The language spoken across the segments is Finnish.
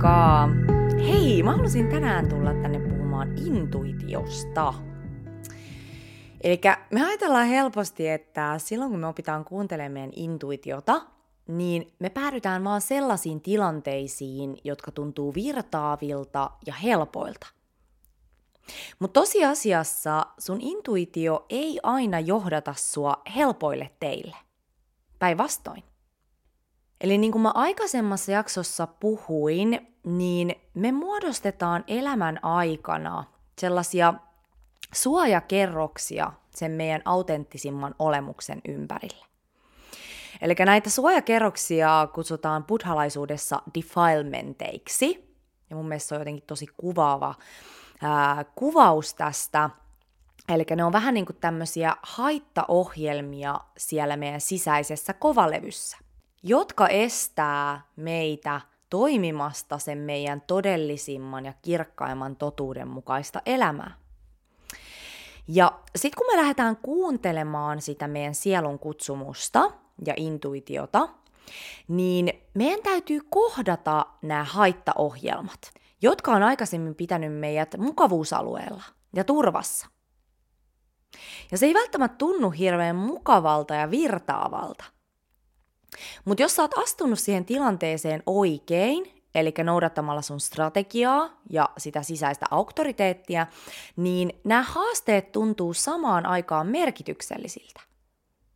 Moikka! Hei, mä halusin tänään tulla tänne puhumaan intuitiosta. Eli me ajatellaan helposti, että silloin kun me opitaan kuuntelemaan meidän intuitiota, niin me päädytään vaan sellaisiin tilanteisiin, jotka tuntuu virtaavilta ja helpoilta. Mutta tosiasiassa sun intuitio ei aina johdata sua helpoille teille. Päinvastoin. Eli niin kuin mä aikaisemmassa jaksossa puhuin, niin me muodostetaan elämän aikana sellaisia suojakerroksia sen meidän autenttisimman olemuksen ympärille. Eli näitä suojakerroksia kutsutaan buddhalaisuudessa defilementeiksi. Ja mun mielestä se on jotenkin tosi kuvaava ää, kuvaus tästä. Eli ne on vähän niin kuin tämmöisiä haittaohjelmia siellä meidän sisäisessä kovalevyssä – jotka estää meitä toimimasta sen meidän todellisimman ja kirkkaimman totuuden mukaista elämää. Ja sitten kun me lähdetään kuuntelemaan sitä meidän sielun kutsumusta ja intuitiota, niin meidän täytyy kohdata nämä haittaohjelmat, jotka on aikaisemmin pitänyt meidät mukavuusalueella ja turvassa. Ja se ei välttämättä tunnu hirveän mukavalta ja virtaavalta – mutta jos sä oot astunut siihen tilanteeseen oikein, eli noudattamalla sun strategiaa ja sitä sisäistä auktoriteettia, niin nämä haasteet tuntuu samaan aikaan merkityksellisiltä.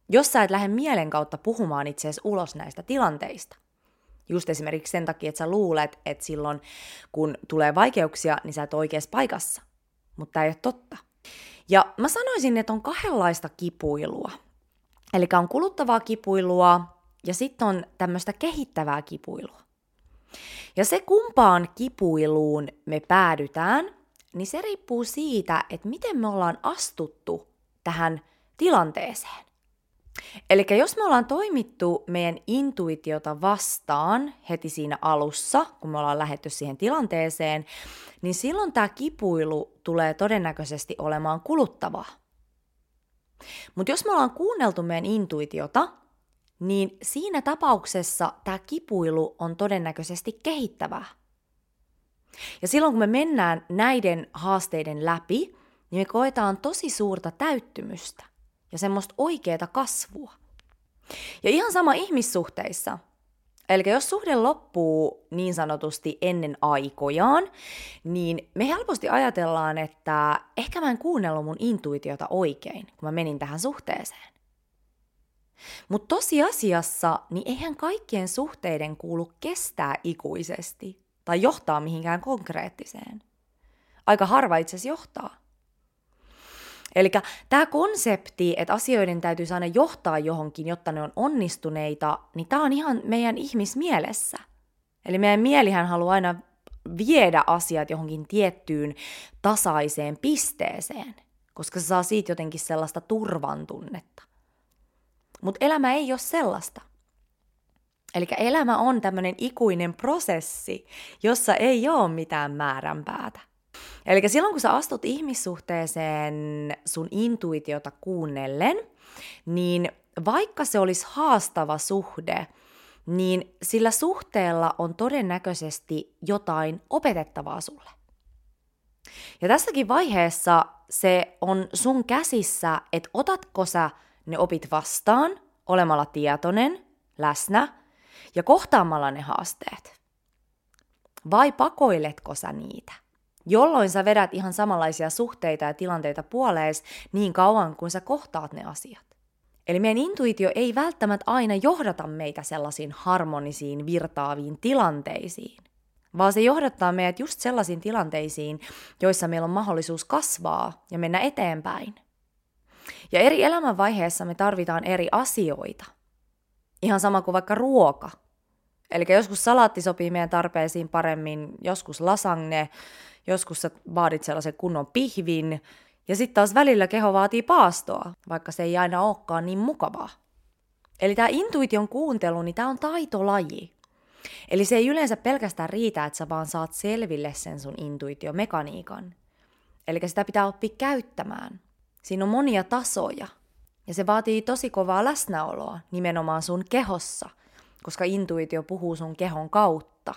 Jos sä et lähde mielen kautta puhumaan itseesi ulos näistä tilanteista. Just esimerkiksi sen takia, että sä luulet, että silloin kun tulee vaikeuksia, niin sä et oikeassa paikassa. Mutta tämä ei ole totta. Ja mä sanoisin, että on kahdenlaista kipuilua. Eli on kuluttavaa kipuilua, ja sitten on tämmöistä kehittävää kipuilua. Ja se kumpaan kipuiluun me päädytään, niin se riippuu siitä, että miten me ollaan astuttu tähän tilanteeseen. Eli jos me ollaan toimittu meidän intuitiota vastaan heti siinä alussa, kun me ollaan lähetty siihen tilanteeseen, niin silloin tämä kipuilu tulee todennäköisesti olemaan kuluttavaa. Mutta jos me ollaan kuunneltu meidän intuitiota niin siinä tapauksessa tämä kipuilu on todennäköisesti kehittävää. Ja silloin kun me mennään näiden haasteiden läpi, niin me koetaan tosi suurta täyttymystä ja semmoista oikeaa kasvua. Ja ihan sama ihmissuhteissa. Eli jos suhde loppuu niin sanotusti ennen aikojaan, niin me helposti ajatellaan, että ehkä mä en kuunnellut mun intuitiota oikein, kun mä menin tähän suhteeseen. Mutta tosiasiassa, niin eihän kaikkien suhteiden kuulu kestää ikuisesti tai johtaa mihinkään konkreettiseen. Aika harva itse asiassa johtaa. Eli tämä konsepti, että asioiden täytyy aina johtaa johonkin, jotta ne on onnistuneita, niin tämä on ihan meidän ihmismielessä. Eli meidän mielihän haluaa aina viedä asiat johonkin tiettyyn tasaiseen pisteeseen, koska se saa siitä jotenkin sellaista turvan tunnetta. Mutta elämä ei ole sellaista. Eli elämä on tämmöinen ikuinen prosessi, jossa ei ole mitään määränpäätä. Eli silloin kun sä astut ihmissuhteeseen sun intuitiota kuunnellen, niin vaikka se olisi haastava suhde, niin sillä suhteella on todennäköisesti jotain opetettavaa sulle. Ja tässäkin vaiheessa se on sun käsissä, että otatko sä ne opit vastaan olemalla tietoinen, läsnä ja kohtaamalla ne haasteet? Vai pakoiletko sä niitä? Jolloin sä vedät ihan samanlaisia suhteita ja tilanteita puolees niin kauan, kuin sä kohtaat ne asiat. Eli meidän intuitio ei välttämättä aina johdata meitä sellaisiin harmonisiin, virtaaviin tilanteisiin, vaan se johdattaa meidät just sellaisiin tilanteisiin, joissa meillä on mahdollisuus kasvaa ja mennä eteenpäin. Ja eri elämänvaiheessa me tarvitaan eri asioita. Ihan sama kuin vaikka ruoka. Eli joskus salaatti sopii meidän tarpeisiin paremmin, joskus lasagne, joskus sä vaadit sellaisen kunnon pihvin, ja sitten taas välillä keho vaatii paastoa, vaikka se ei aina olekaan niin mukavaa. Eli tämä intuition kuuntelu, niin tämä on taitolaji. Eli se ei yleensä pelkästään riitä, että sä vaan saat selville sen sun intuitiomekaniikan. Eli sitä pitää oppia käyttämään. Siinä on monia tasoja. Ja se vaatii tosi kovaa läsnäoloa nimenomaan sun kehossa, koska intuitio puhuu sun kehon kautta.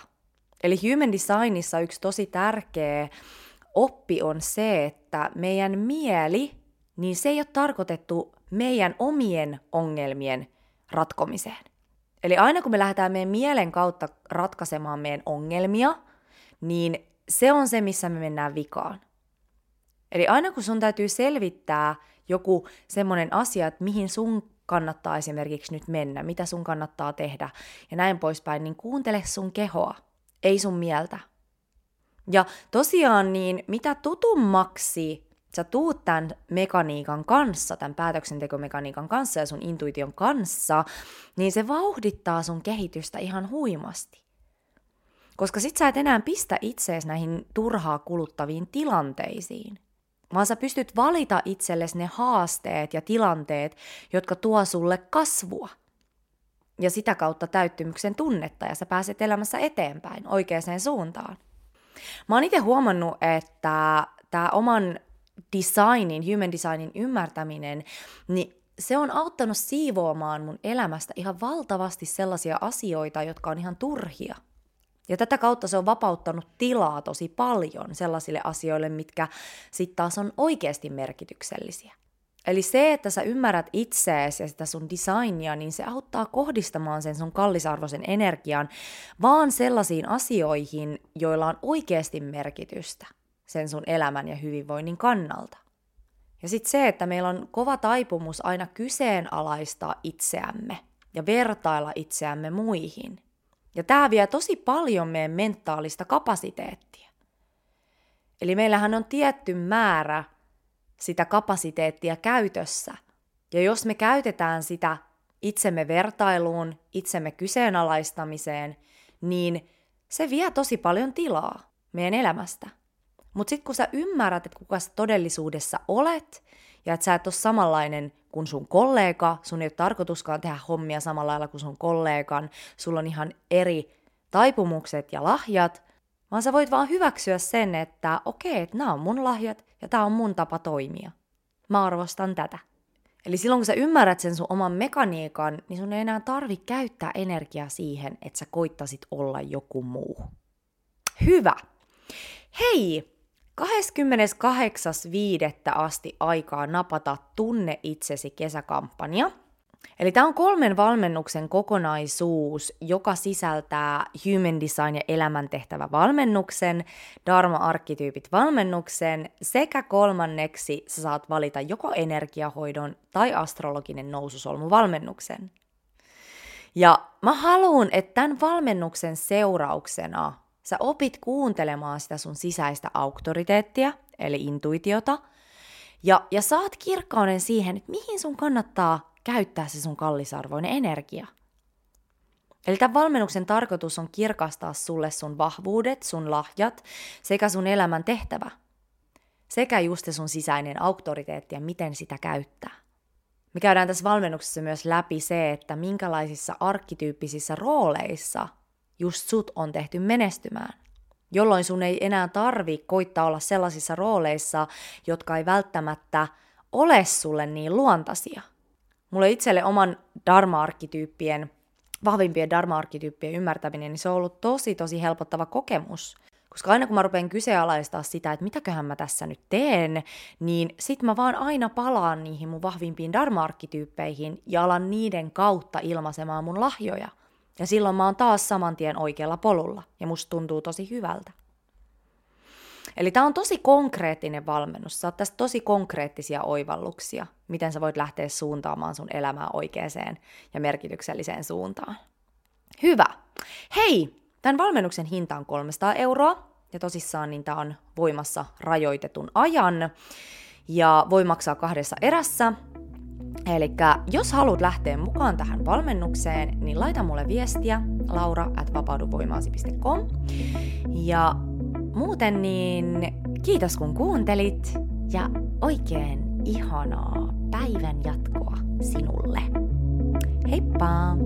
Eli human designissa yksi tosi tärkeä oppi on se, että meidän mieli, niin se ei ole tarkoitettu meidän omien ongelmien ratkomiseen. Eli aina kun me lähdetään meidän mielen kautta ratkaisemaan meidän ongelmia, niin se on se, missä me mennään vikaan. Eli aina kun sun täytyy selvittää joku semmoinen asia, että mihin sun kannattaa esimerkiksi nyt mennä, mitä sun kannattaa tehdä ja näin poispäin, niin kuuntele sun kehoa, ei sun mieltä. Ja tosiaan niin mitä tutummaksi sä tuut tämän mekaniikan kanssa, tämän päätöksentekomekaniikan kanssa ja sun intuition kanssa, niin se vauhdittaa sun kehitystä ihan huimasti. Koska sit sä et enää pistä itseesi näihin turhaa kuluttaviin tilanteisiin, vaan sä pystyt valita itsellesi ne haasteet ja tilanteet, jotka tuo sulle kasvua. Ja sitä kautta täyttymyksen tunnetta ja sä pääset elämässä eteenpäin oikeaan suuntaan. Mä oon itse huomannut, että tämä oman designin, human designin ymmärtäminen, niin se on auttanut siivoamaan mun elämästä ihan valtavasti sellaisia asioita, jotka on ihan turhia. Ja tätä kautta se on vapauttanut tilaa tosi paljon sellaisille asioille, mitkä sitten taas on oikeasti merkityksellisiä. Eli se, että sä ymmärrät itseesi ja sitä sun designia, niin se auttaa kohdistamaan sen sun kallisarvoisen energian vaan sellaisiin asioihin, joilla on oikeasti merkitystä sen sun elämän ja hyvinvoinnin kannalta. Ja sitten se, että meillä on kova taipumus aina kyseenalaistaa itseämme ja vertailla itseämme muihin. Ja tämä vie tosi paljon meidän mentaalista kapasiteettia. Eli meillähän on tietty määrä sitä kapasiteettia käytössä. Ja jos me käytetään sitä itsemme vertailuun, itsemme kyseenalaistamiseen, niin se vie tosi paljon tilaa meidän elämästä. Mutta sitten kun sä ymmärrät, että kuka sä todellisuudessa olet, ja että sä et ole samanlainen kuin sun kollega, sun ei ole tarkoituskaan tehdä hommia samalla lailla kuin sun kollegan, sulla on ihan eri taipumukset ja lahjat, vaan sä voit vaan hyväksyä sen, että okei, että nämä on mun lahjat ja tämä on mun tapa toimia. Mä arvostan tätä. Eli silloin kun sä ymmärrät sen sun oman mekaniikan, niin sun ei enää tarvi käyttää energiaa siihen, että sä koittasit olla joku muu. Hyvä! Hei! 28.5. asti aikaa napata Tunne itsesi kesäkampanja. Eli tämä on kolmen valmennuksen kokonaisuus, joka sisältää Human Design ja elämäntehtävä valmennuksen, Dharma-arkkityypit valmennuksen sekä kolmanneksi sä saat valita joko energiahoidon tai astrologinen noususolmu valmennuksen. Ja mä haluan, että tämän valmennuksen seurauksena Sä opit kuuntelemaan sitä sun sisäistä auktoriteettia, eli intuitiota, ja, ja saat kirkkauden siihen, että mihin sun kannattaa käyttää se sun kallisarvoinen energia. Eli tämän valmennuksen tarkoitus on kirkastaa sulle sun vahvuudet, sun lahjat sekä sun elämän tehtävä. Sekä just se sun sisäinen auktoriteetti ja miten sitä käyttää. Me käydään tässä valmennuksessa myös läpi se, että minkälaisissa arkkityyppisissä rooleissa just sut on tehty menestymään. Jolloin sun ei enää tarvi koittaa olla sellaisissa rooleissa, jotka ei välttämättä ole sulle niin luontaisia. Mulle itselle oman dharma-arkkityyppien, vahvimpien dharma-arkkityyppien ymmärtäminen, niin se on ollut tosi tosi helpottava kokemus. Koska aina kun mä rupean kyseenalaistaa sitä, että mitäköhän mä tässä nyt teen, niin sit mä vaan aina palaan niihin mun vahvimpiin dharma-arkkityyppeihin ja alan niiden kautta ilmaisemaan mun lahjoja. Ja silloin mä oon taas saman tien oikealla polulla ja musta tuntuu tosi hyvältä. Eli tämä on tosi konkreettinen valmennus. Saat tästä tosi konkreettisia oivalluksia, miten sä voit lähteä suuntaamaan sun elämää oikeaan ja merkitykselliseen suuntaan. Hyvä. Hei, tämän valmennuksen hinta on 300 euroa. Ja tosissaan niin tämä on voimassa rajoitetun ajan. Ja voi maksaa kahdessa erässä. Eli jos haluat lähteä mukaan tähän valmennukseen, niin laita mulle viestiä laura at. Ja muuten niin kiitos kun kuuntelit ja oikein ihanaa päivän jatkoa sinulle. Heippa!